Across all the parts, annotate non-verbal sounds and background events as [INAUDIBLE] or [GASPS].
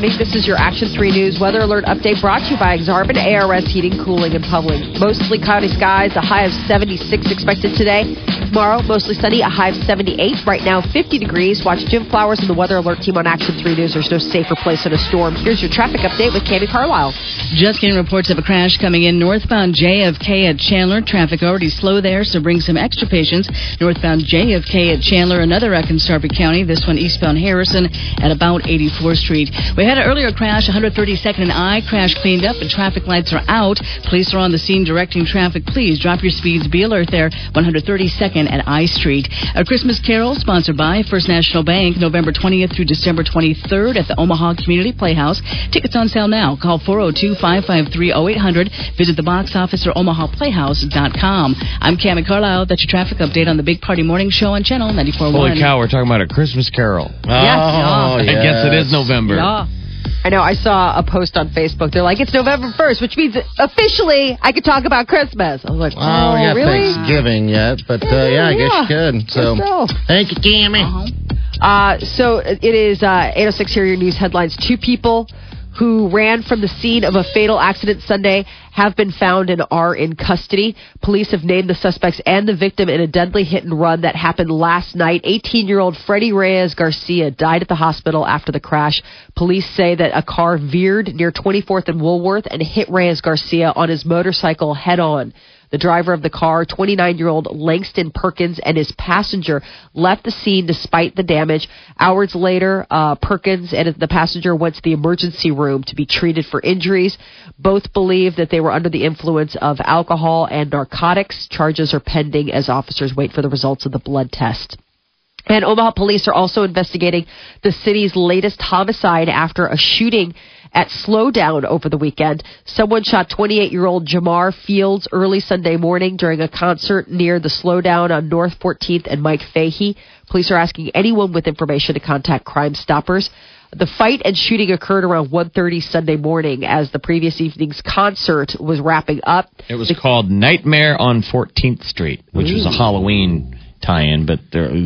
Morning. This is your Action 3 News weather alert update brought to you by Exarban ARS Heating, Cooling, and Public. Mostly cloudy skies, a high of 76 expected today. Tomorrow, mostly sunny, a high of 78. Right now, 50 degrees. Watch Jim Flowers and the weather alert team on Action 3 News. There's no safer place in a storm. Here's your traffic update with Cami Carlisle. Just getting reports of a crash coming in northbound JFK at Chandler. Traffic already slow there, so bring some extra patience. Northbound JFK at Chandler, another wreck in Sarpy County. This one eastbound Harrison at about 84th Street. We had an earlier crash, 132nd and I. Crash cleaned up and traffic lights are out. Police are on the scene directing traffic. Please drop your speeds. Be alert there. 132nd and I Street. A Christmas Carol sponsored by First National Bank, November 20th through December 23rd at the Omaha Community Playhouse. Tickets on sale now. Call 402-553-0800. Visit the box office or omahaplayhouse.com. I'm Cami Carlisle. That's your traffic update on the Big Party Morning Show on Channel 94.1. Holy cow, we're talking about a Christmas carol. Yes, yeah. I guess it is November. Yeah. I know. I saw a post on Facebook. They're like, it's November 1st, which means officially I could talk about Christmas. I was like, Oh, oh, we got really? Thanksgiving yet, but uh, yeah, I guess you could. So, so. thank you, Cammy. Uh, so it is uh, 806 here, your news headlines. Two people who ran from the scene of a fatal accident Sunday have been found and are in custody. Police have named the suspects and the victim in a deadly hit and run that happened last night. 18 year old Freddie Reyes Garcia died at the hospital after the crash. Police say that a car veered near 24th and Woolworth and hit Reyes Garcia on his motorcycle head on. The driver of the car, 29 year old Langston Perkins, and his passenger left the scene despite the damage. Hours later, uh, Perkins and the passenger went to the emergency room to be treated for injuries. Both believe that they were under the influence of alcohol and narcotics. Charges are pending as officers wait for the results of the blood test. And Omaha police are also investigating the city's latest homicide after a shooting at Slowdown over the weekend. Someone shot 28 year old Jamar Fields early Sunday morning during a concert near the Slowdown on North 14th and Mike Fahey. Police are asking anyone with information to contact Crime Stoppers. The fight and shooting occurred around 1:30 Sunday morning as the previous evening's concert was wrapping up. It was called Nightmare on 14th Street, which was a Halloween tie-in, but there. There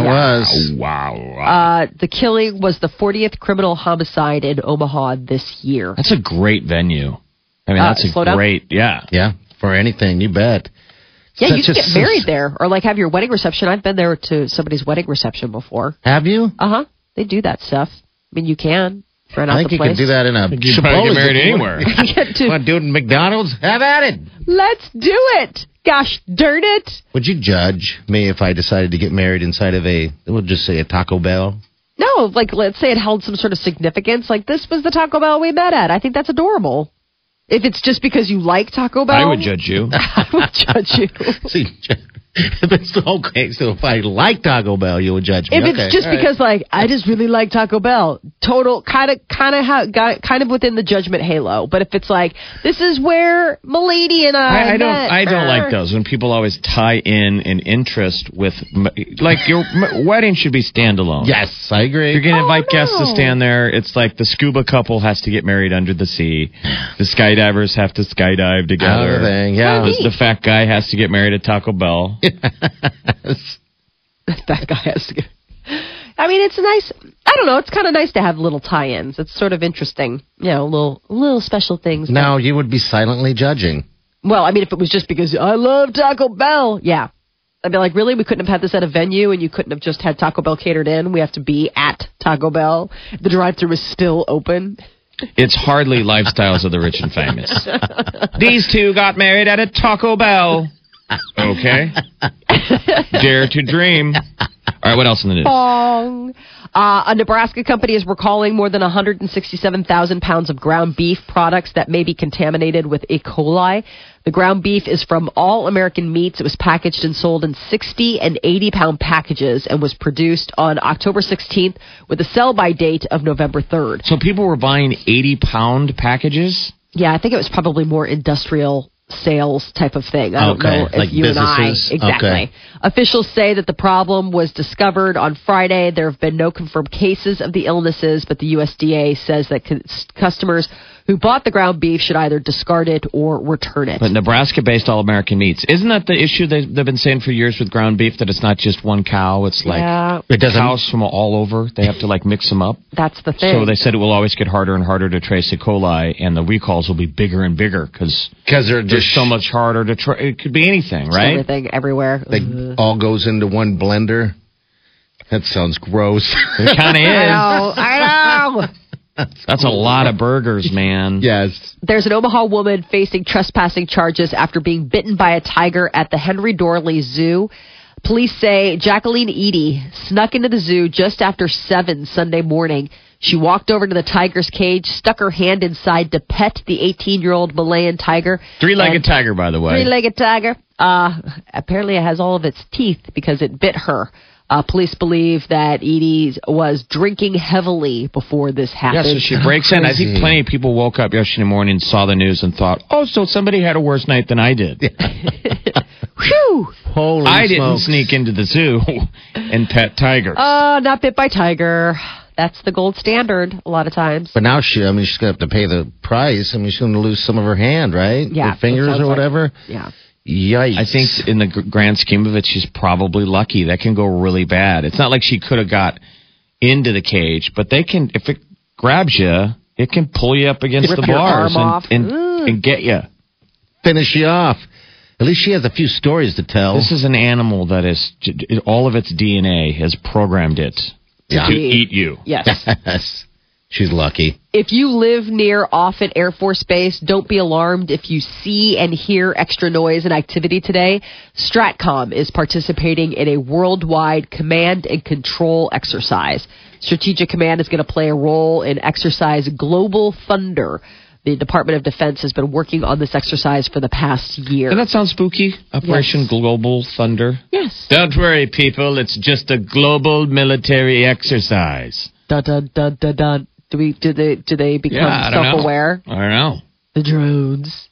it was. Wow. Uh, the killing was the 40th criminal homicide in Omaha this year. That's a great venue. I mean, Uh, that's a slow down? great. Yeah. Yeah, for anything, you bet. Yeah, you Such can a- get married there or like have your wedding reception. I've been there to somebody's wedding reception before. Have you? Uh huh. They do that stuff. I mean, you can rent out I think the you place. can do that in a you'd probably get married anywhere. [LAUGHS] Get to- Want to do it in McDonald's? Have at it. Let's do it. Gosh darn it. Would you judge me if I decided to get married inside of a, we'll just say a Taco Bell? No, like let's say it held some sort of significance. Like this was the Taco Bell we met at. I think that's adorable. If it's just because you like Taco Bell, I would judge you. [LAUGHS] I would judge you. [LAUGHS] See, if it's okay, so if I like Taco Bell, you would judge me. If Okay, it's just all right. because like I just really like Taco Bell, total kind of kind of ha- got kind of within the judgment halo. But if it's like this is where Milady and I, I, I don't. I don't er. like those when people always tie in an interest with, like your wedding should be standalone. Yes, I agree. You're going to Oh, invite guests to stand there. It's like the scuba couple has to get married under the sea. The skydivers have to skydive together. Thing, yeah. The, the fat guy has to get married at Taco Bell. [LAUGHS] that guy has to get. I mean, it's nice. I don't know. It's kind of nice to have little tie-ins. It's sort of interesting, you know, little little special things. now you would be silently judging. Well, I mean, if it was just because I love Taco Bell, yeah. I'd be like, really? We couldn't have had this at a venue and you couldn't have just had Taco Bell catered in? We have to be at Taco Bell. The drive thru is still open. It's hardly lifestyles of the rich and famous. [LAUGHS] These two got married at a Taco Bell. Okay. Dare to dream. All right, what else in the news? Bong. Uh, a Nebraska company is recalling more than 167,000 pounds of ground beef products that may be contaminated with E. coli. The ground beef is from All American Meats. It was packaged and sold in 60 and 80 pound packages and was produced on October 16th with a sell by date of November 3rd. So people were buying 80 pound packages? Yeah, I think it was probably more industrial sales type of thing. I don't Okay, know if like you and I exactly. Okay. Officials say that the problem was discovered on Friday. There have been no confirmed cases of the illnesses, but the USDA says that cus- customers who bought the ground beef should either discard it or return it. But Nebraska based All American Meats. Isn't that the issue they, they've been saying for years with ground beef? That it's not just one cow, it's like yeah, It doesn't. cows from all over. They have to like mix them up. that's the thing. So they said it will always get harder and harder to trace E. coli, and the recalls will be bigger and bigger because Because they're there's just so much harder to trace. It could be anything, Just right? Everything everywhere. They Ugh. all goes into one blender. That sounds gross. It kind of [LAUGHS] I is. know. I know. [LAUGHS] That's a lot of burgers, man. [LAUGHS] yes. There's an Omaha woman facing trespassing charges after being bitten by a tiger at the Henry Doorly Zoo. Police say Jacqueline Eady snuck into the zoo just after 7 Sunday morning. She walked over to the tiger's cage, stuck her hand inside to pet the 18 year old Malayan tiger. Three-legged tiger, by the way. Three-legged tiger. Uh, apparently, it has all of its teeth because it bit her. Uh, police believe that Edie was drinking heavily before this happened. Yeah, happened. so she breaks in. I think plenty of people woke up yesterday morning, saw the news, and thought, "Oh, so somebody had a worse night than I did." [LAUGHS] Whew! Holy I didn't sneak into the zoo [LAUGHS] and pet tigers. Uh, not bit by tiger. That's the gold standard a lot of times. But now she, I mean, she's going to have to pay the price. I mean, she's going to lose some of her hand, right? Yeah, Her fingers it sounds or like- whatever. Yeah. Yikes. I think in the grand scheme of it, she's probably lucky. That can go really bad. It's not like she could have got into the cage, but they can. If it grabs you, it can pull you up against Rip the bars and, and, and get you. finish you off. At least she has a few stories to tell. This is an animal that is all of its DNA has programmed it Yeah. to eat you. Yes. [LAUGHS] yes. She's lucky. if you live near Offutt Air Force Base, don't be alarmed if you see and hear extra noise and activity today. Stratcom is participating in a worldwide command and control exercise. Strategic Command is going to play a role in exercise Global Thunder. The Department of Defense has been working on this exercise for the past year. Doesn't that sound spooky? Operation Global Thunder. yes. Don't worry, people. It's just a global military exercise. Dun, dun, dun, dun, dun. Do we? Do they? Do they become Yeah, don't know. self-aware? I don't know. The drones.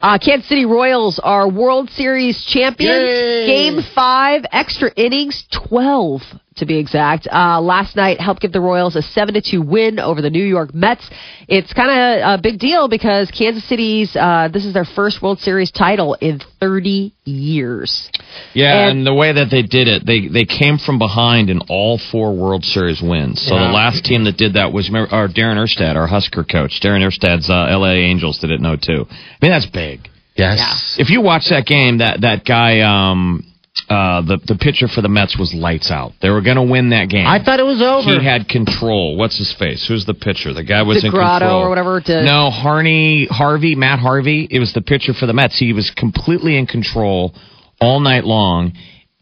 Uh, Kansas City Royals are World Series champions. Yay! Game five, extra innings, 12 to be exact. Uh, last night helped give the Royals a 7 to 2 win over the New York Mets. It's kind of a big deal because Kansas City's, uh, this is their first World Series title in 30 years. Yeah, And- and, the way that they did it, they they came from behind in all four World Series wins. So the last team that did that was our Darren Erstad, our Husker coach. Darren Erstad's uh, L.A. Angels did it no too. I mean that's big. Yes. If you watch that game, that that guy, um, uh, the the pitcher for the Mets was lights out. They were going to win that game. I thought it was over. He had control. What's his face? Who's the pitcher? The guy was in DeGrotto control. or whatever, to- no, Harney, Harvey, Matt Harvey. It was the pitcher for the Mets. He was completely in control all night long.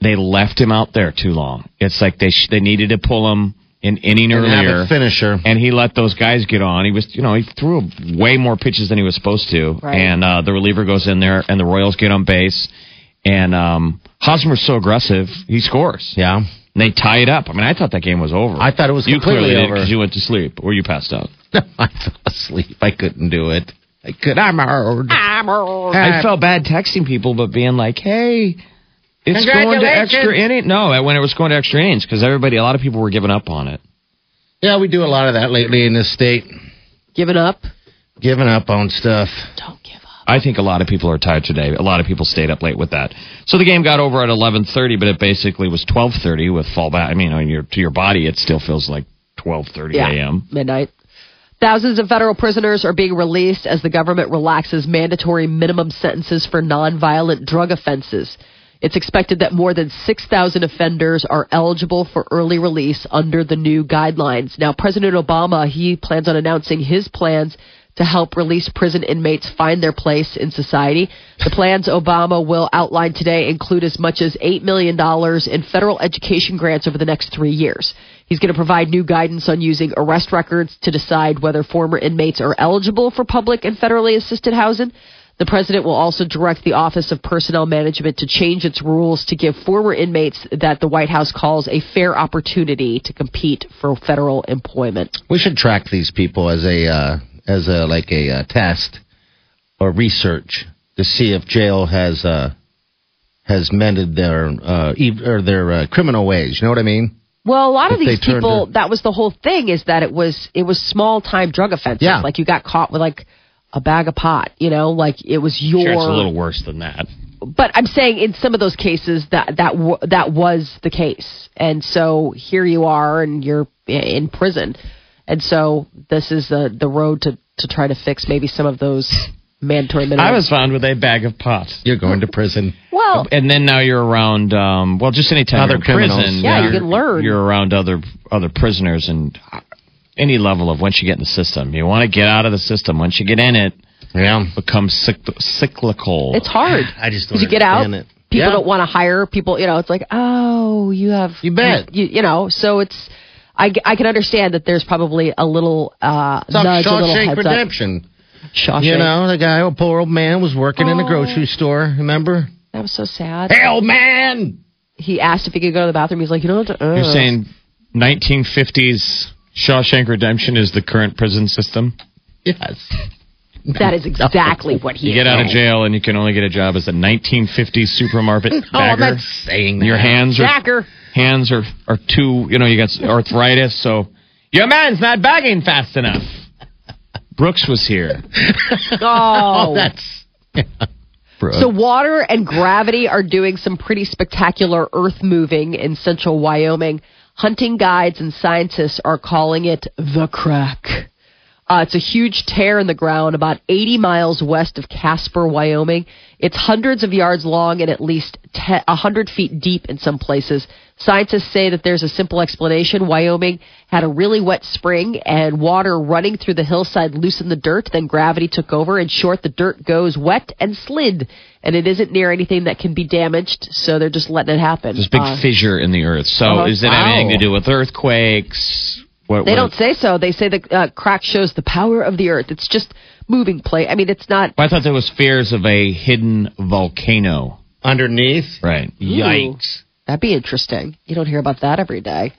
They left him out there too long. It's like they sh- they needed to pull him an inning and have earlier. a finisher. And he let those guys get on. He was, you know, he threw way more pitches than he was supposed to. Right. And uh, the reliever goes in there, and the Royals get on base. And um, Hosmer's so aggressive, he scores. Yeah. And they tie it up. I mean, I thought that game was over. I thought it was you completely clearly over. because you went to sleep or you passed out. [LAUGHS] I fell asleep. I couldn't do it. I could. I'm hard. I felt bad texting people, but being like, "Hey, it's going to extra innings." No, when it was going to extra innings, because everybody, a lot of people were giving up on it. Yeah, we do a lot of that lately in this state. Giving up? Giving up on stuff. Don't give up. I think a lot of people are tired today. A lot of people stayed up late with that. So the game got over at eleven thirty, but it basically was twelve thirty with fallback. I mean, on your to your body, it still feels like twelve thirty Yeah. a.m. Midnight. Thousands of federal prisoners are being released as the government relaxes mandatory minimum sentences for nonviolent drug offenses. It's expected that more than 6,000 offenders are eligible for early release under the new guidelines. Now, President Obama, he plans on announcing his plans to help release prison inmates find their place in society. The plans Obama will outline today include as much as $8 million in federal education grants over the next three years. He's going to provide new guidance on using arrest records to decide whether former inmates are eligible for public and federally assisted housing. The president will also direct the Office of Personnel Management to change its rules to give former inmates that the White House calls a fair opportunity to compete for federal employment. We should track these people as a uh, as a like a uh, test or research to see if jail has uh, has mended their uh, or their uh, criminal ways. You know what I mean? Well, a lot of these people, to- that was the whole thing, is that it was it was small time drug offenses. Yeah. Like you got caught with like a bag of pot, you know, like it was your. Sure, it's a little worse than that. but I'm saying in some of those cases that that w- that was the case, and so here you are, and you're in prison, and so this is the the road to to try to fix maybe some of those mandatory minimums. I was found with a bag of pot. You're going to prison. [LAUGHS] well, And then now you're around, um, well, just anytime Other you're in prison, Yeah, you you're- can learn. You're around other other prisoners and any level of once you get in the system, you want to get out of the system. Once you get in it, Yeah. becomes cyc- cyclical. it's hard. I just don't Because you get out, it. people Yeah. don't want to hire people. You know, it's like, oh, you have. You bet. You, you know, so it's. I, I can understand that there's probably a little uh, It's like nudge, a little Shawshank Redemption. up. Shawshank. You know, the guy, a poor old man, was working in the Oh. grocery store. Remember? that was so sad. Hell, man! He asked if he could go to the bathroom. He's like, you know what? Uh, You're saying 1950s Shawshank Redemption is the current prison system? Yes. that is exactly what he. You get out of jail and you can only get a job as a 1950s supermarket [LAUGHS] Oh, I'm bagger. not saying that. Your hands are Jacker. hands are are too you know you got arthritis so your man's not bagging fast enough. Brooks was here. [LAUGHS] Oh, That's. [LAUGHS] So water and gravity are doing some pretty spectacular earth moving in central Wyoming. Hunting guides and scientists are calling it the crack. Uh, it's a huge tear in the ground about 80 miles west of Casper, Wyoming. It's hundreds of yards long and at least te- 100 feet deep in some places. Scientists say that there's a simple explanation. Wyoming had a really wet spring and water running through the hillside loosened the dirt. Then gravity took over. In short, the dirt goes wet and slid, and it isn't near anything that can be damaged. So they're just letting it happen. There's a big Uh, fissure in the earth. So Uh-huh. is it have anything to do with earthquakes? What, They what- don't say so. They say the uh, crack shows the power of the earth. It's just moving plate. I mean, it's not. I thought there was fears of a hidden volcano. Underneath. Right. Yikes. That'd be interesting. You don't hear about that every day.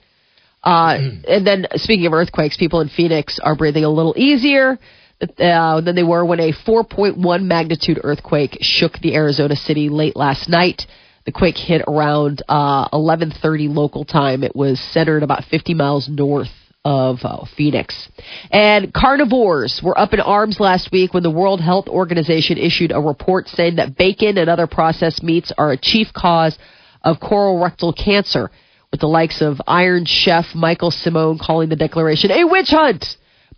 Uh, [CLEARS THROAT] and then, speaking of earthquakes, people in Phoenix are breathing a little easier uh, than they were when a 4.1 magnitude earthquake shook the Arizona city late last night. The quake hit around uh, 11:30 local time. It was centered about 50 miles north of uh, Phoenix. And carnivores were up in arms last week when the World Health Organization issued a report saying that bacon and other processed meats are a chief cause of colorectal cancer, with the likes of Iron Chef Michael Symon calling the declaration a witch hunt.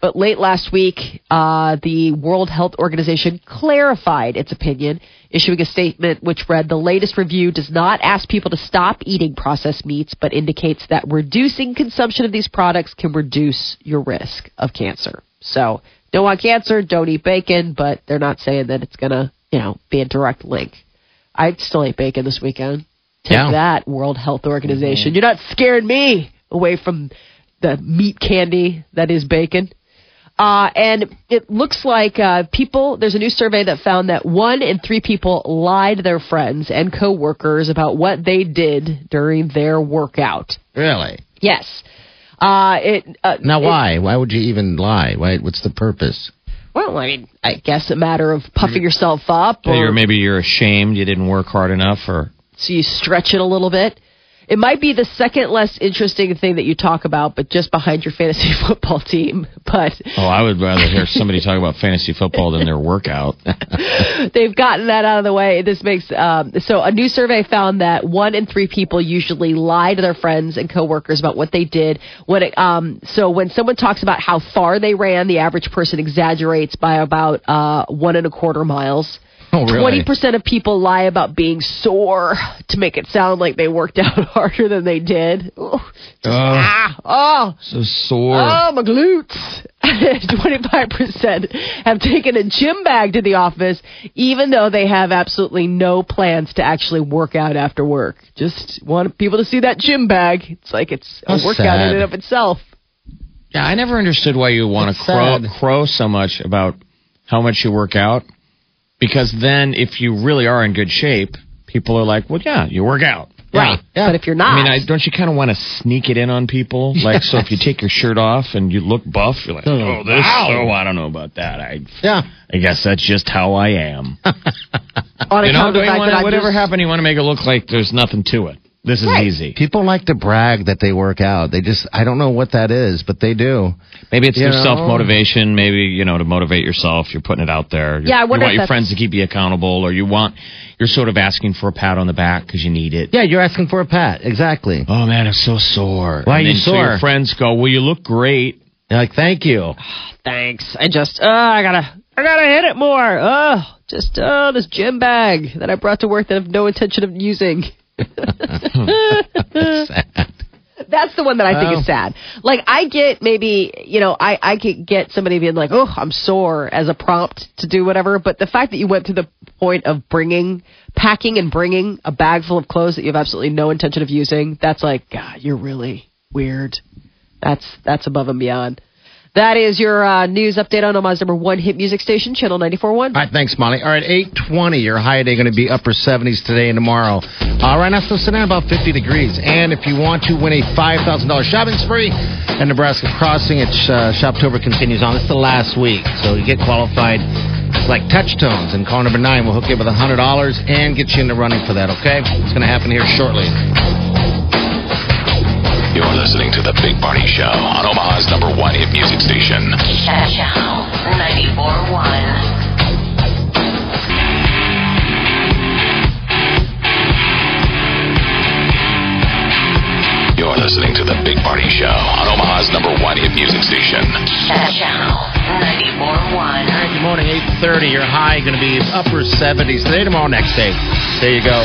But late last week, uh, the World Health Organization clarified its opinion, issuing a statement which read The latest review does not ask people to stop eating processed meats, but indicates that reducing consumption of these products can reduce your risk of cancer. So, don't want cancer, don't eat bacon, but they're not saying that it's going to, you know, be a direct link. I still ate bacon this weekend. Take Yeah. that, World Health Organization. You're not scaring me away from the meat candy that is bacon. Uh, and it looks like uh, people, there's a new survey that found that one in three people lied to their friends and coworkers about what they did during their workout. Really? Yes. Uh, it, uh, Now, it- why? Why would you even lie? Why? What's the purpose? well, I mean, I guess a matter of puffing yourself up, or Or maybe you're ashamed you didn't work hard enough, or so you stretch it a little bit. It might be the second less interesting thing that you talk about, but just behind your fantasy [LAUGHS] football team. But oh, I would rather hear somebody talk about fantasy football than their workout. [LAUGHS] they've gotten that out of the way. This makes um, so a new survey found that one in three people usually lie to their friends and coworkers about what they did. When it, um, so when someone talks about how far they ran, the average person exaggerates by about uh, one and a quarter miles. Oh, really? Twenty percent of people lie about being sore to make it sound like they worked out [LAUGHS] harder than they did. Ooh, just, ah, oh, So sore. Oh, my glutes. [LAUGHS] 25% have taken a gym bag to the office, even though they have absolutely no plans to actually work out after work. Just want people to see that gym bag. It's like it's a How workout in and of itself. Yeah, I never understood why you want to crow, crow so much about how much you work out. Because then, if you really are in good shape, people are like, "Well, yeah, you work out." Right. Yeah. But if you're not, I mean, I, don't you kind of want to sneak it in on people? [LAUGHS] Like, so if you take your shirt off and you look buff, you're like, "Oh, this, oh, I don't know about that. I, Yeah. I guess that's just how I am." [LAUGHS] on you know, account of the don't you fact wanna- that whatever just- happened, you want to make it look like there's nothing to it. This is Right. easy. People like to brag that they work out. They just, I don't know what that is, but they do. Maybe it's You their self motivation. Maybe you know to motivate yourself. You're putting it out there. You're- Yeah, I you want your friends to keep you accountable, or you want you're sort of asking for a pat on the back because you need it. Yeah, you're asking for a pat. Exactly. Oh man, I'm so sore. Why are you then So sore? your friends go, "Well, you look great." You're like, thank you. [SIGHS] Thanks. I just, uh, I gotta, I gotta hit it more. Oh, just, oh, this gym bag that I brought to work that I have no intention of using. Sad. [LAUGHS] That's the one that I think Oh. is sad. Like I get maybe you know I I could get somebody being like oh I'm sore as a prompt to do whatever, but the fact that you went to the point of bringing packing and bringing a bag full of clothes that you have absolutely no intention of using, that's like God, you're really weird. That's that's above and beyond. That is your uh, news update on Omaha's number one hit music station, Channel 94.1. All right, thanks, Molly. All right, 820, your high day going to be upper 70s today and tomorrow. Uh, right now, still sitting at about 50 degrees. And if you want to win a $5,000 shopping spree at Nebraska Crossing, it's uh, Shoptober continues on. It's the last week, so you get qualified. It's like touch tones, and call number nine We'll hook you up with $100 and get you into running for that, okay? It's going to happen here shortly. You're listening to The Big Party Show on Omaha's number one hit music station. Channel 94.1. You're listening to The Big Party Show on Omaha's number one hit music station. Channel 94.1. All right, good morning, 830. Your high going to be upper 70s today, tomorrow, next day. There you go.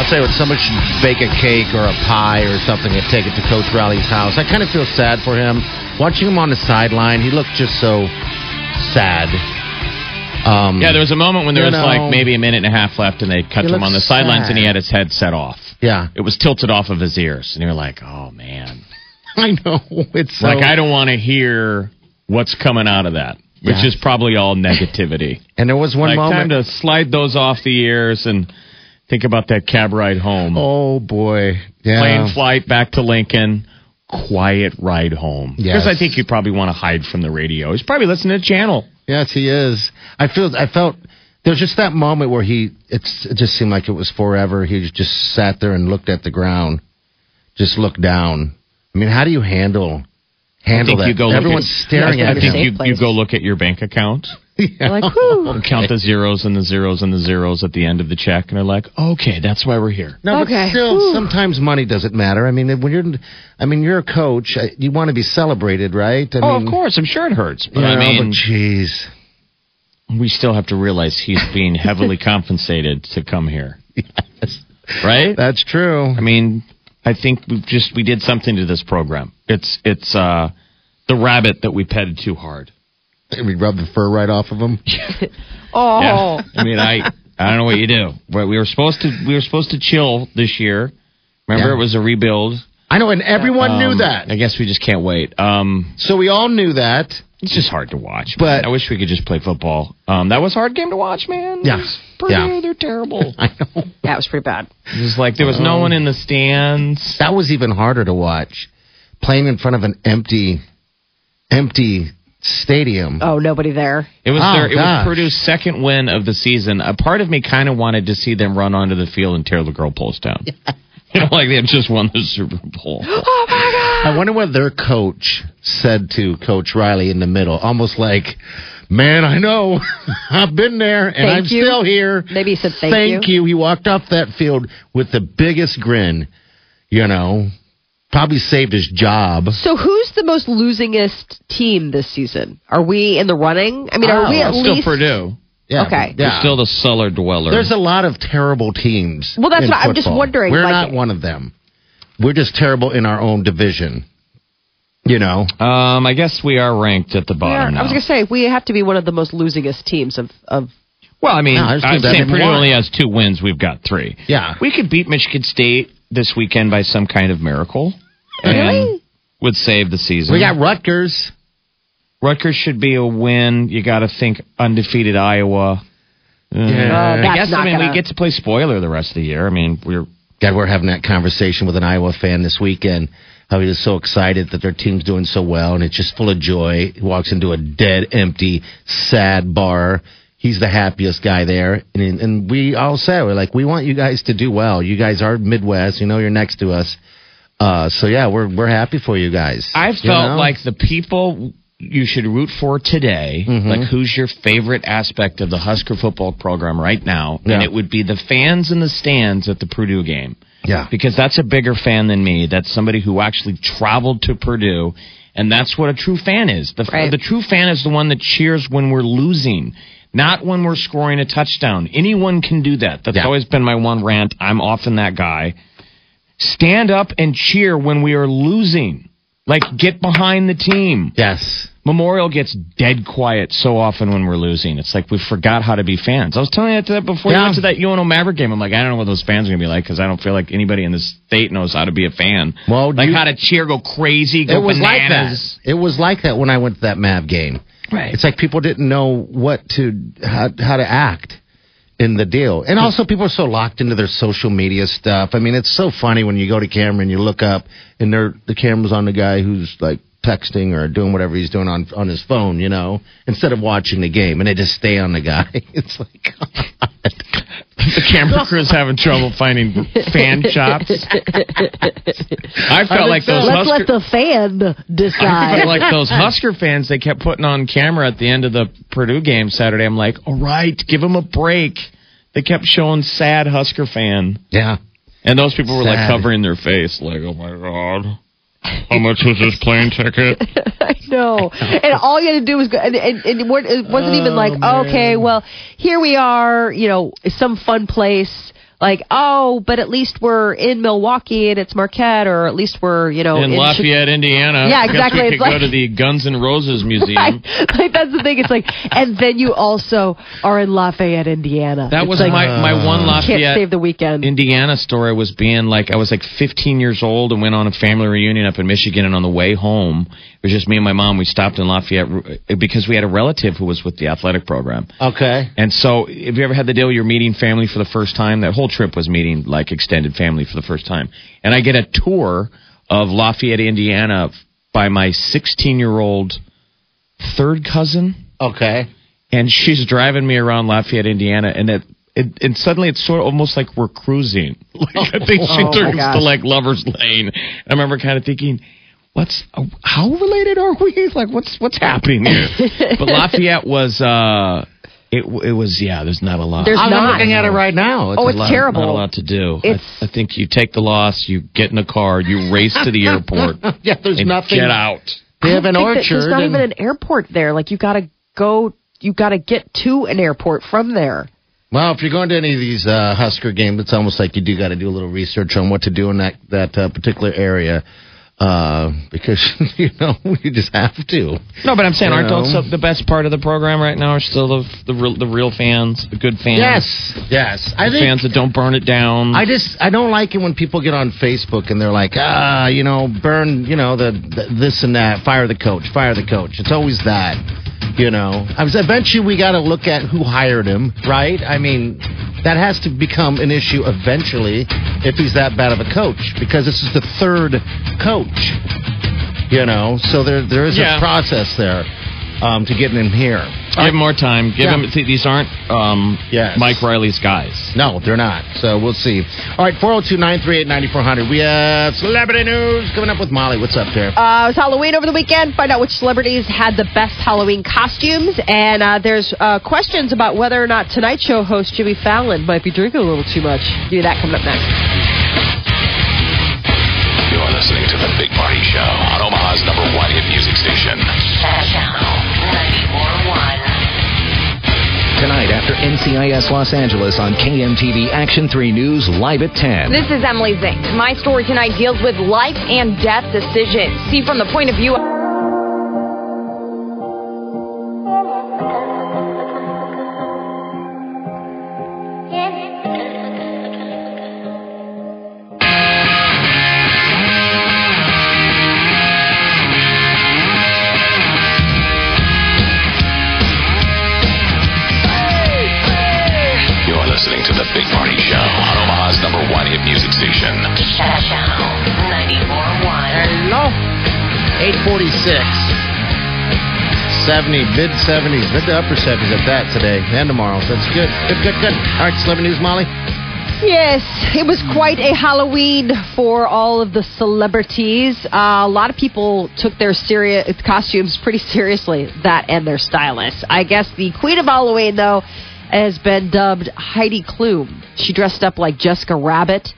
I'll tell you what, somebody should bake a cake or a pie or something and take it to Coach Riley's house. I kind of feel sad for him. Watching him on the sideline, he looked just so sad. Um, Yeah, there was a moment when there was know- like maybe a minute and a half left, and they cut him on the looks sidelines, sad. and he had his head set off. yeah, It was tilted off of his ears, and you're like, "Oh man!" [LAUGHS] I know. It's so, like I don't want to hear what's coming out of that, which Yeah. is probably all negativity. And there was one like time moment. to slide those off the ears and think about that cab ride home. oh boy, yeah. Plane flight back to Lincoln. Quiet ride home. Yes. Because I think you probably want to hide from the radio. He's probably listening to channel. Yes, he is. I feel. I felt. There's just that moment where he. It's. It just seemed like it was forever. He just sat there and looked at the ground, just looked down. I mean, how do you handle handle I think that? you go Everyone's at- staring I at a think you, you go look at your bank account. [LAUGHS] You're like, [LAUGHS] whoo. count the zeros and the zeros and the zeros at the end of the check, and they're like, "Okay, that's why we're here." No, Okay. but still, Whew. sometimes money doesn't matter. I mean, when you're, I mean, you're a coach. You want to be celebrated, right? I oh, mean, of course, I'm sure it hurts, but you I mean, jeez, we still have to realize he's being [LAUGHS] heavily compensated to come here, yes, right? that's true. I mean, I think we just we did something to this program. It's it's uh the rabbit that we petted too hard. We rub the fur right off of them. [LAUGHS] Oh. Yeah. I mean, I I don't know what you do. But we were supposed to we were supposed to chill this year. Remember, Yeah. it was a rebuild. I know, and everyone knew Um, that. I guess we just can't wait. Um, So we all knew that. It's just hard to watch. But- man. I wish we could just play football. Um, that was a hard game to watch, man. Yeah. Purdue, Yeah. they're terrible. [LAUGHS] I know. Yeah, was pretty bad. It was like there was no one in the stands. That was even harder to watch. Playing in front of an empty, empty stadium. Oh, nobody there. It was Oh, their, it gosh. was Purdue's second win of the season. A part of me kind of wanted to see them run onto the field and tear the girl post down. [LAUGHS] you know, like they just won the Super Bowl. [GASPS] Oh my god! I wonder what their coach said to Coach Riley in the middle. Almost like, man, I know. [LAUGHS] I've been there and Thank I'm you. still here. Maybe he said thank you. you. He walked off that field with the biggest grin, you know. Probably saved his job. So who's the most losingest team this season? Are we in the running? I mean, are Oh, we at It's still least Purdue. Yeah, Okay. They're Yeah. still the cellar dweller. There's a lot of terrible teams. Well, that's in what I'm just wondering, We're like- not one of them. We're just terrible in our own division. You know. um, I guess we are ranked at the We are- bottom I was going to say we have to be one of the most losingest teams of of. Well, I mean, No, I just I'm think saying didn't Purdue only has two wins. We've got three. Yeah. We could beat Michigan State this weekend by some kind of miracle. And Really? would save the season. We got Rutgers. Rutgers should be a win. You got to think undefeated Iowa. Uh, Yeah. I guess I mean gonna- we get to play spoiler the rest of the year. I mean we're God, we're having that conversation with an Iowa fan this weekend. How he was so excited that their team's doing so well, and it's just full of joy. He walks into a dead, empty, sad bar. He's the happiest guy there, and and we all said we're like, we want you guys to do well. You guys are Midwest. You know, you're next to us. Uh, so yeah, we're we're happy for you guys. I You felt know? like the people you should root for today, Mm-hmm. like who's your favorite aspect of the Husker football program right now, and it would be the fans in the stands at the Purdue game. yeah, because that's a bigger fan than me. That's somebody who actually traveled to Purdue, and that's what a true fan is. The, Right. the true fan is the one that cheers when we're losing, not when we're scoring a touchdown. Anyone can do that. That's Yeah. always been my one rant. I'm often that guy. Stand up and cheer when we are losing. Like, get behind the team. yes. Memorial gets dead quiet so often when we're losing. It's like we forgot how to be fans. I was telling you that before you Yeah. went to that UNO Maverick game. I'm like, I don't know what those fans are going to be like because I don't feel like anybody in this state knows how to be a fan. Well, like you- how to cheer, go crazy, go It was like that. bananas. It was like that when I went to that Mav game. Right. It's like people didn't know what to how, how to act in the deal, and also people are so locked into their social media stuff. I mean, it's so funny when you go to camera and you look up and they're, the camera's on the guy who's like texting or doing whatever he's doing on on his phone, you know, instead of watching the game, and they just stay on the guy. [LAUGHS] It's like. [LAUGHS] [LAUGHS] the camera crew's having trouble finding fan [LAUGHS] shots. I felt like those Let's Husker, let the fan I decide. felt like those [LAUGHS] Husker fans they kept putting on camera at the end of the Purdue game Saturday. I'm like, all right, give them a break. They kept showing sad Husker fan. yeah. And those people were like covering their face, like, "Oh my god, how much was this plane ticket?" [LAUGHS] I know. And all you had to do was go, and, and, and it weren't- it wasn't even like, oh, okay, well, here we are, you know, some fun place. Like, oh, but at least we're in Milwaukee and it's Marquette, or at least we're, you know, In Chi- Lafayette, Indiana. Yeah, exactly. we It's could go to the Guns N' Roses [LAUGHS] Museum. Right. [LAUGHS] Like that's the thing. It's like, and then you also are in Lafayette, Indiana. That It's was like, my my one can't Lafayette. save the weekend. Indiana story was being like I was like 15 years old and went on a family reunion up in Michigan and on the way home it was just me and my mom we stopped in Lafayette uh, because we had a relative who was with the athletic program Okay. and so have you ever had the deal you're meeting family for the first time that whole trip was meeting like extended family for the first time and I get a tour of Lafayette Indiana by my 16 year old third cousin Okay. and she's driving me around Lafayette, Indiana, and it, it and suddenly it's sort of almost like we're cruising. [LAUGHS] Like I think she Oh, turns to like Lovers Lane. I remember kind of thinking, "What's how related are we? [LAUGHS] Like what's what's happening here?" [LAUGHS] but Lafayette was. uh it, it was yeah. There's not a lot. There's I'm not. looking at it right now. Oh, it's lot- terrible. not a lot to do. I, It's- I think you take the loss, you get in a car, you race to the airport, [LAUGHS] Yeah, there's and nothing. get out. They have an think that orchard. There's not and- even an airport there. Like you got to go. You got to get to an airport from there. Well, if you're going to any of these uh, Husker games, it's almost like you do got to do a little research on what to do in that that uh, particular area. Uh, because [LAUGHS] you know [LAUGHS] you just have to. No, but I'm saying, aren't know? those the best part of the program right now? Are still the the real, the real fans, the good fans, Yes, yes. I think fans that don't burn it down. I just I don't like it when people get on Facebook and they're like, ah, you know, burn, you know, the, the this and that, fire the coach, fire the coach. It's always that, you know. I was eventually we got to look at who hired him, right? I mean, that has to become an issue eventually if he's that bad of a coach because this is the third coach, you know. So there there is Yeah. a process there um, to getting him here. Give him more time. Give Yeah. him. See, these aren't um, Yes. Mike Riley's guys. No, they're not. So we'll see. All right, 402 938 9400. We have celebrity news coming up with Molly. What's up there? Uh, it was Halloween over the weekend. Find out which celebrities had the best Halloween costumes. And uh, there's uh, questions about whether or not Tonight Show host Jimmy Fallon might be drinking a little too much. Give you that coming up next. You're listening to The Big Party Show on Omaha's number one hit music station. 94.1. Tonight after NCIS Los Angeles on KMTV Action 3 News live at 10. This is Emily Zink. My story tonight deals with life and death decisions. See from the point of view. You're 846. 70, mid 70s, mid to upper 70s at that today and tomorrow. So that's good. Good, good, good. All right, celebrity news, Molly. Yes, it was quite a Halloween for all of the celebrities. Uh, a lot of people took their serious costumes pretty seriously, that and their stylists. I guess the queen of Halloween, though, has been dubbed Heidi Klum. She dressed up like Jessica Rabbit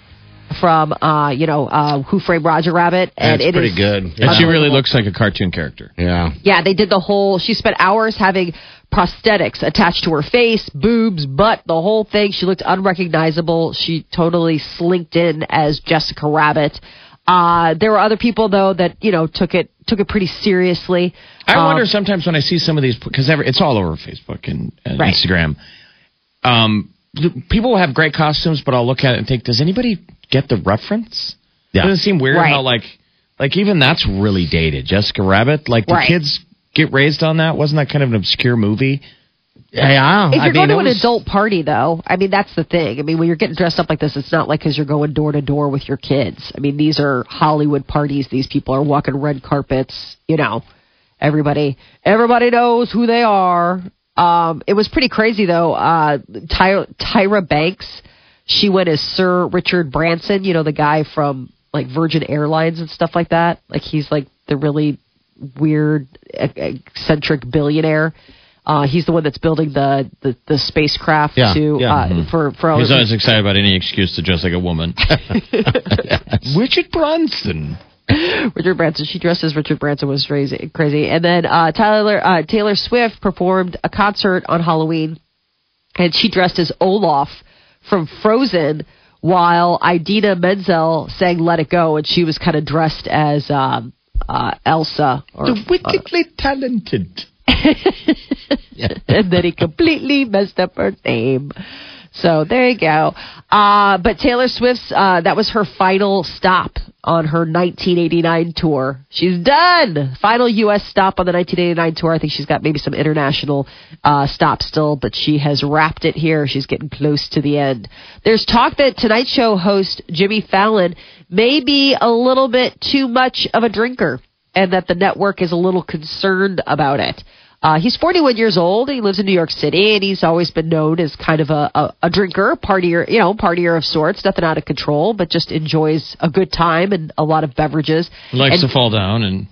from, uh, you know, uh, Who Framed Roger Rabbit. And That's it pretty is good. And she really looks like a cartoon character. Yeah. Yeah, they did the whole. She spent hours having prosthetics attached to her face, boobs, butt, the whole thing. She looked unrecognizable. She totally slinked in as Jessica Rabbit. Uh, there were other people though that you know took it took it pretty seriously. I Um, wonder sometimes when I see some of these because it's all over Facebook and, and Right. Instagram. Um, people have great costumes, but I'll look at it and think, does anybody get the reference? Yeah. Doesn't it seem weird Right. how like like even that's really dated. Jessica Rabbit, like the Right. kids get raised on that. Wasn't that kind of an obscure movie? Yeah. If you're mean, going to an was- adult party, though, I mean that's the thing. I mean, when you're getting dressed up like this, it's not like because you're going door to door with your kids. I mean, these are Hollywood parties. These people are walking red carpets. You know, everybody everybody knows who they are. Um, it was pretty crazy though. Uh, Tyra, Tyra Banks, she went as Sir Richard Branson. You know, the guy from like Virgin Airlines and stuff like that. Like he's like the really weird, eccentric billionaire. Uh, he's the one that's building the the, the spacecraft Yeah, to yeah. uh, Mhm. for for He's always excited about any excuse to dress like a woman. [LAUGHS] [LAUGHS] Richard Branson. Richard Branson. She dressed as Richard Branson was crazy, crazy. And then uh, Tyler uh, Taylor Swift performed a concert on Halloween, and she dressed as Olaf from Frozen, while Idina Menzel sang "Let It Go," and she was kind of dressed as um, uh, Elsa. Or, The wickedly talented. [LAUGHS] and then he completely messed up her name. So there you go. Uh, but Taylor Swift's uh, that was her final stop on her 1989 tour. She's done. Final U.S. stop on the 1989 tour. I think she's got maybe some international uh, stops still, but she has wrapped it here. She's getting close to the end. There's talk that Tonight Show host Jimmy Fallon may be a little bit too much of a drinker, and that the network is a little concerned about it. Uh, he's 41 years old. He lives in New York City, and he's always been known as kind of a, a, a drinker, partier, you know, partier of sorts. Nothing out of control, but just enjoys a good time and a lot of beverages. Likes And- to fall down and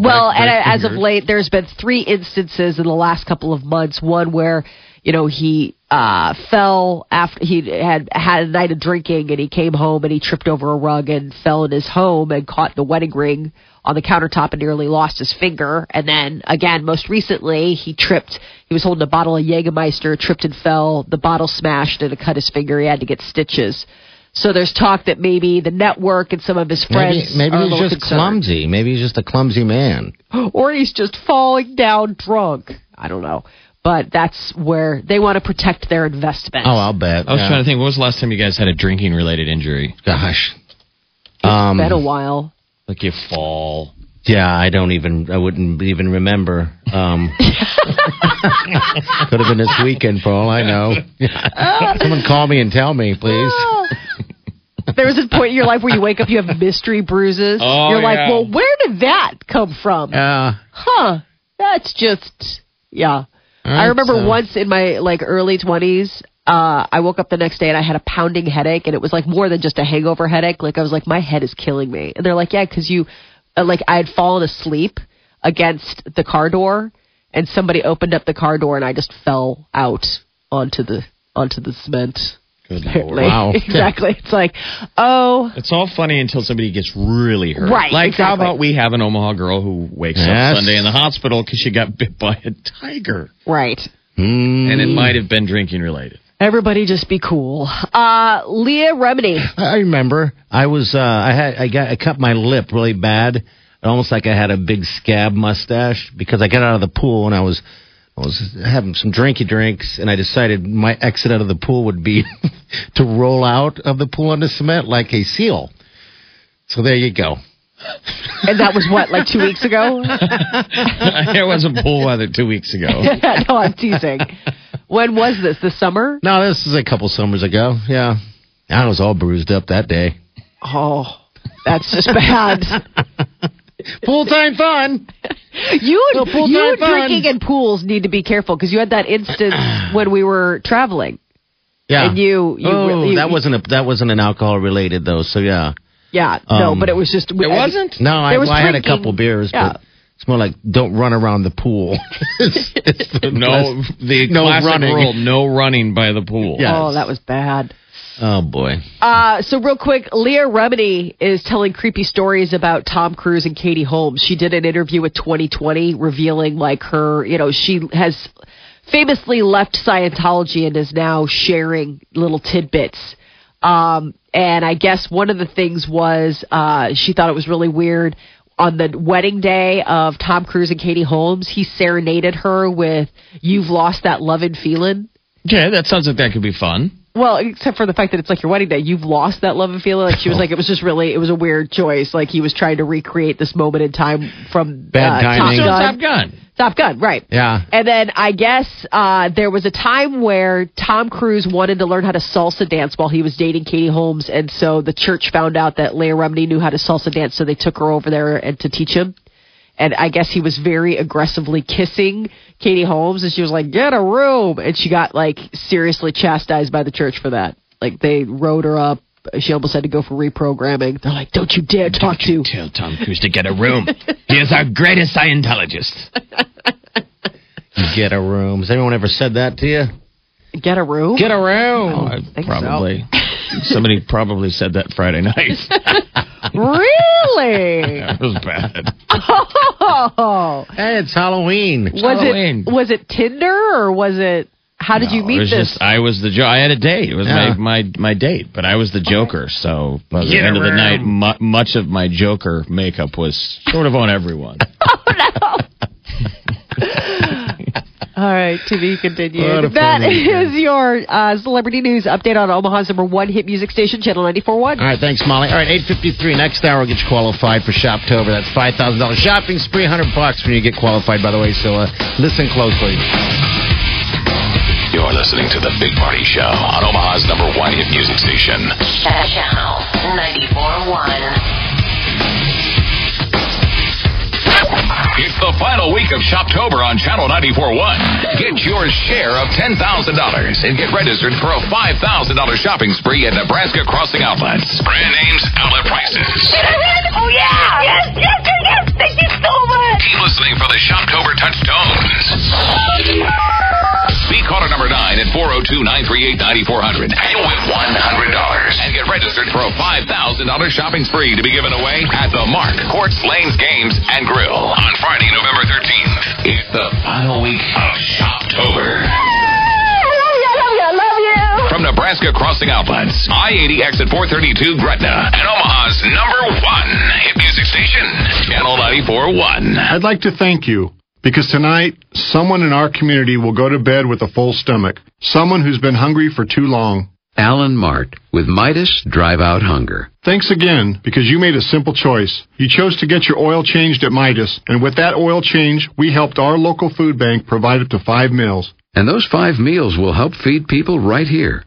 well, Right, and right as of late, there's been three instances in the last couple of months. One where you know he uh, fell after he had had a night of drinking, and he came home and he tripped over a rug and fell in his home and caught the wedding ring on the countertop and nearly lost his finger. And then again, most recently, he tripped. He was holding a bottle of Jägermeister, tripped and fell. The bottle smashed and it cut his finger. He had to get stitches. So there's talk that maybe the network and some of his friends maybe are he's little just concerned. clumsy. Maybe he's just a clumsy man. [GASPS] or he's just falling down drunk. I don't know. But that's where they want to protect their investment. Oh, I'll bet. I was yeah. trying to think. When was the last time you guys had a drinking related injury? Gosh. It's Um, been a while. Like you fall. Yeah, I don't even. I wouldn't even remember. Um, [LAUGHS] could have been this weekend for all I know. [LAUGHS] Someone call me and tell me, please. There was a point in your life where you wake up, you have mystery bruises. Oh, You're like, yeah. well, where did that come from? Yeah. huh? That's just yeah. I remember so- once in my like early twenties, uh, I woke up the next day and I had a pounding headache, and it was like more than just a hangover headache. Like I was like, my head is killing me, and they're like, yeah, because you, uh, like I had fallen asleep against the car door, and somebody opened up the car door, and I just fell out onto the onto the cement. [LAUGHS] Wow. [LAUGHS] exactly. It's like, oh, It's all funny until somebody gets really hurt. Right, Like, how about we have an Omaha girl who wakes Yes. up Sunday in the hospital because she got bit by a tiger. right. Hmm. And it might have been drinking related. Everybody just be cool. Uh, Leah Remini. [LAUGHS] I remember. I was. Uh, I had. I got. I cut my lip really bad. Almost like I had a big scab mustache because I got out of the pool and I was. I was having some drinky drinks, and I decided my exit out of the pool would be [LAUGHS] to roll out of the pool on the cement like a seal. So there you go. And that was what, like two weeks ago? [LAUGHS] it was a pool weather two weeks ago. no, I'm teasing. When was this? The summer? No, this is a couple summers ago. Yeah, I was all bruised up that day. Oh, that's just bad. [LAUGHS] Full time fun. You full-time you fun. drinking in pools need to be careful because you had that instance [CLEARS THROAT] when we were traveling. Yeah. And you- you oh, you- that wasn't a that wasn't an alcohol related though. So yeah. Yeah, no, Um, but it was just. It wasn't? No, I, was well, I had a couple beers, Yeah. but it's more like don't run around the pool. [LAUGHS] it's, it's the No, less- the [LAUGHS] no classic running. rule: no running by the pool. Yeah. Oh, that was bad. Oh boy. Uh, so real quick, Leah Remini is telling creepy stories about Tom Cruise and Katie Holmes. She did an interview with 2020 revealing like her, you know, she has famously left Scientology and is now sharing little tidbits. Um, and I guess one of the things was uh, she thought it was really weird. On the wedding day of Tom Cruise and Katie Holmes, he serenaded her with "You've Lost That Lovin' Feeling." Okay, that sounds like that could be fun. Well, except for the fact that it's like your wedding day, you've lost that love and feeling. Like she was like, it was just really, it was a weird choice. Like he was trying to recreate this moment in time from Bad uh, timing. So Top Gun. Top Gun. Top Gun, right? Yeah. And then I guess uh, there was a time where Tom Cruise wanted to learn how to salsa dance while he was dating Katie Holmes, and so the church found out that Leah Remini knew how to salsa dance, so they took her over there and to teach him. And I guess he was very aggressively kissing Katie Holmes, and she was like, "Get a room," and she got like seriously chastised by the church for that. Like they wrote her up. She almost had to go for reprogramming. They're like, "Don't you dare talk to." Tell Tom Cruise to get a room. he is our greatest Scientologist. Get a room. Has anyone ever said that to you? Get a room. Get a room. I think so. probably. Somebody probably said that Friday night. [LAUGHS] really? [LAUGHS] that was bad. Oh. Hey, it's Halloween. Was Halloween. it was it Tinder or was it? How did you meet it was this? Just, I was the jo- I had a date. It was Yeah. my, my my date, but I was the Joker. So by the Get end of the night, mu- much of my Joker makeup was sort of on everyone. [LAUGHS] Oh, [LAUGHS] All right, to be continued. What a That fun is your uh, celebrity news update on Omaha's number one hit music station, Channel 94.1. All right, thanks, Molly. All right, eight fifty three. Next hour, will get you qualified for Shoptober. That's five thousand dollars shopping spree, hundred bucks when you get qualified. By the way, so uh, listen closely. You're listening to The Big Party Show on Omaha's number one hit music station. Channel 94.1. It's the final week of Shoptober on Channel 94.1. Get your share of $10,000 and get registered for a $5,000 shopping spree at Nebraska Crossing Outlets. Brand names, outlet prices. [LAUGHS] Oh yeah! Yes, yes, yes, yes! Thank you so much! Keep listening for the Shoptober touchstones. Oh, Be caller number 9 at 402-938-9400. And you'll win $100. And get registered for a $5,000 shopping spree to be given away at the Mark, Courts, Lanes, Games, and Grill on Friday, November 13th. It's the final week of Shoptober. From Nebraska Nebraska Crossing Outlets, I-80 exit 432 Gretna, and Omaha's number one hit music station, Channel 94.1. I'd like to thank you because tonight someone in our community will go to bed with a full stomach. Someone who's been hungry for too long. Alan Mart with Midas Drive Out Hunger. Thanks again because you made a simple choice. You chose to get your oil changed at Midas, and with that oil change, we helped our local food bank provide up to five meals. And those five meals will help feed people right here.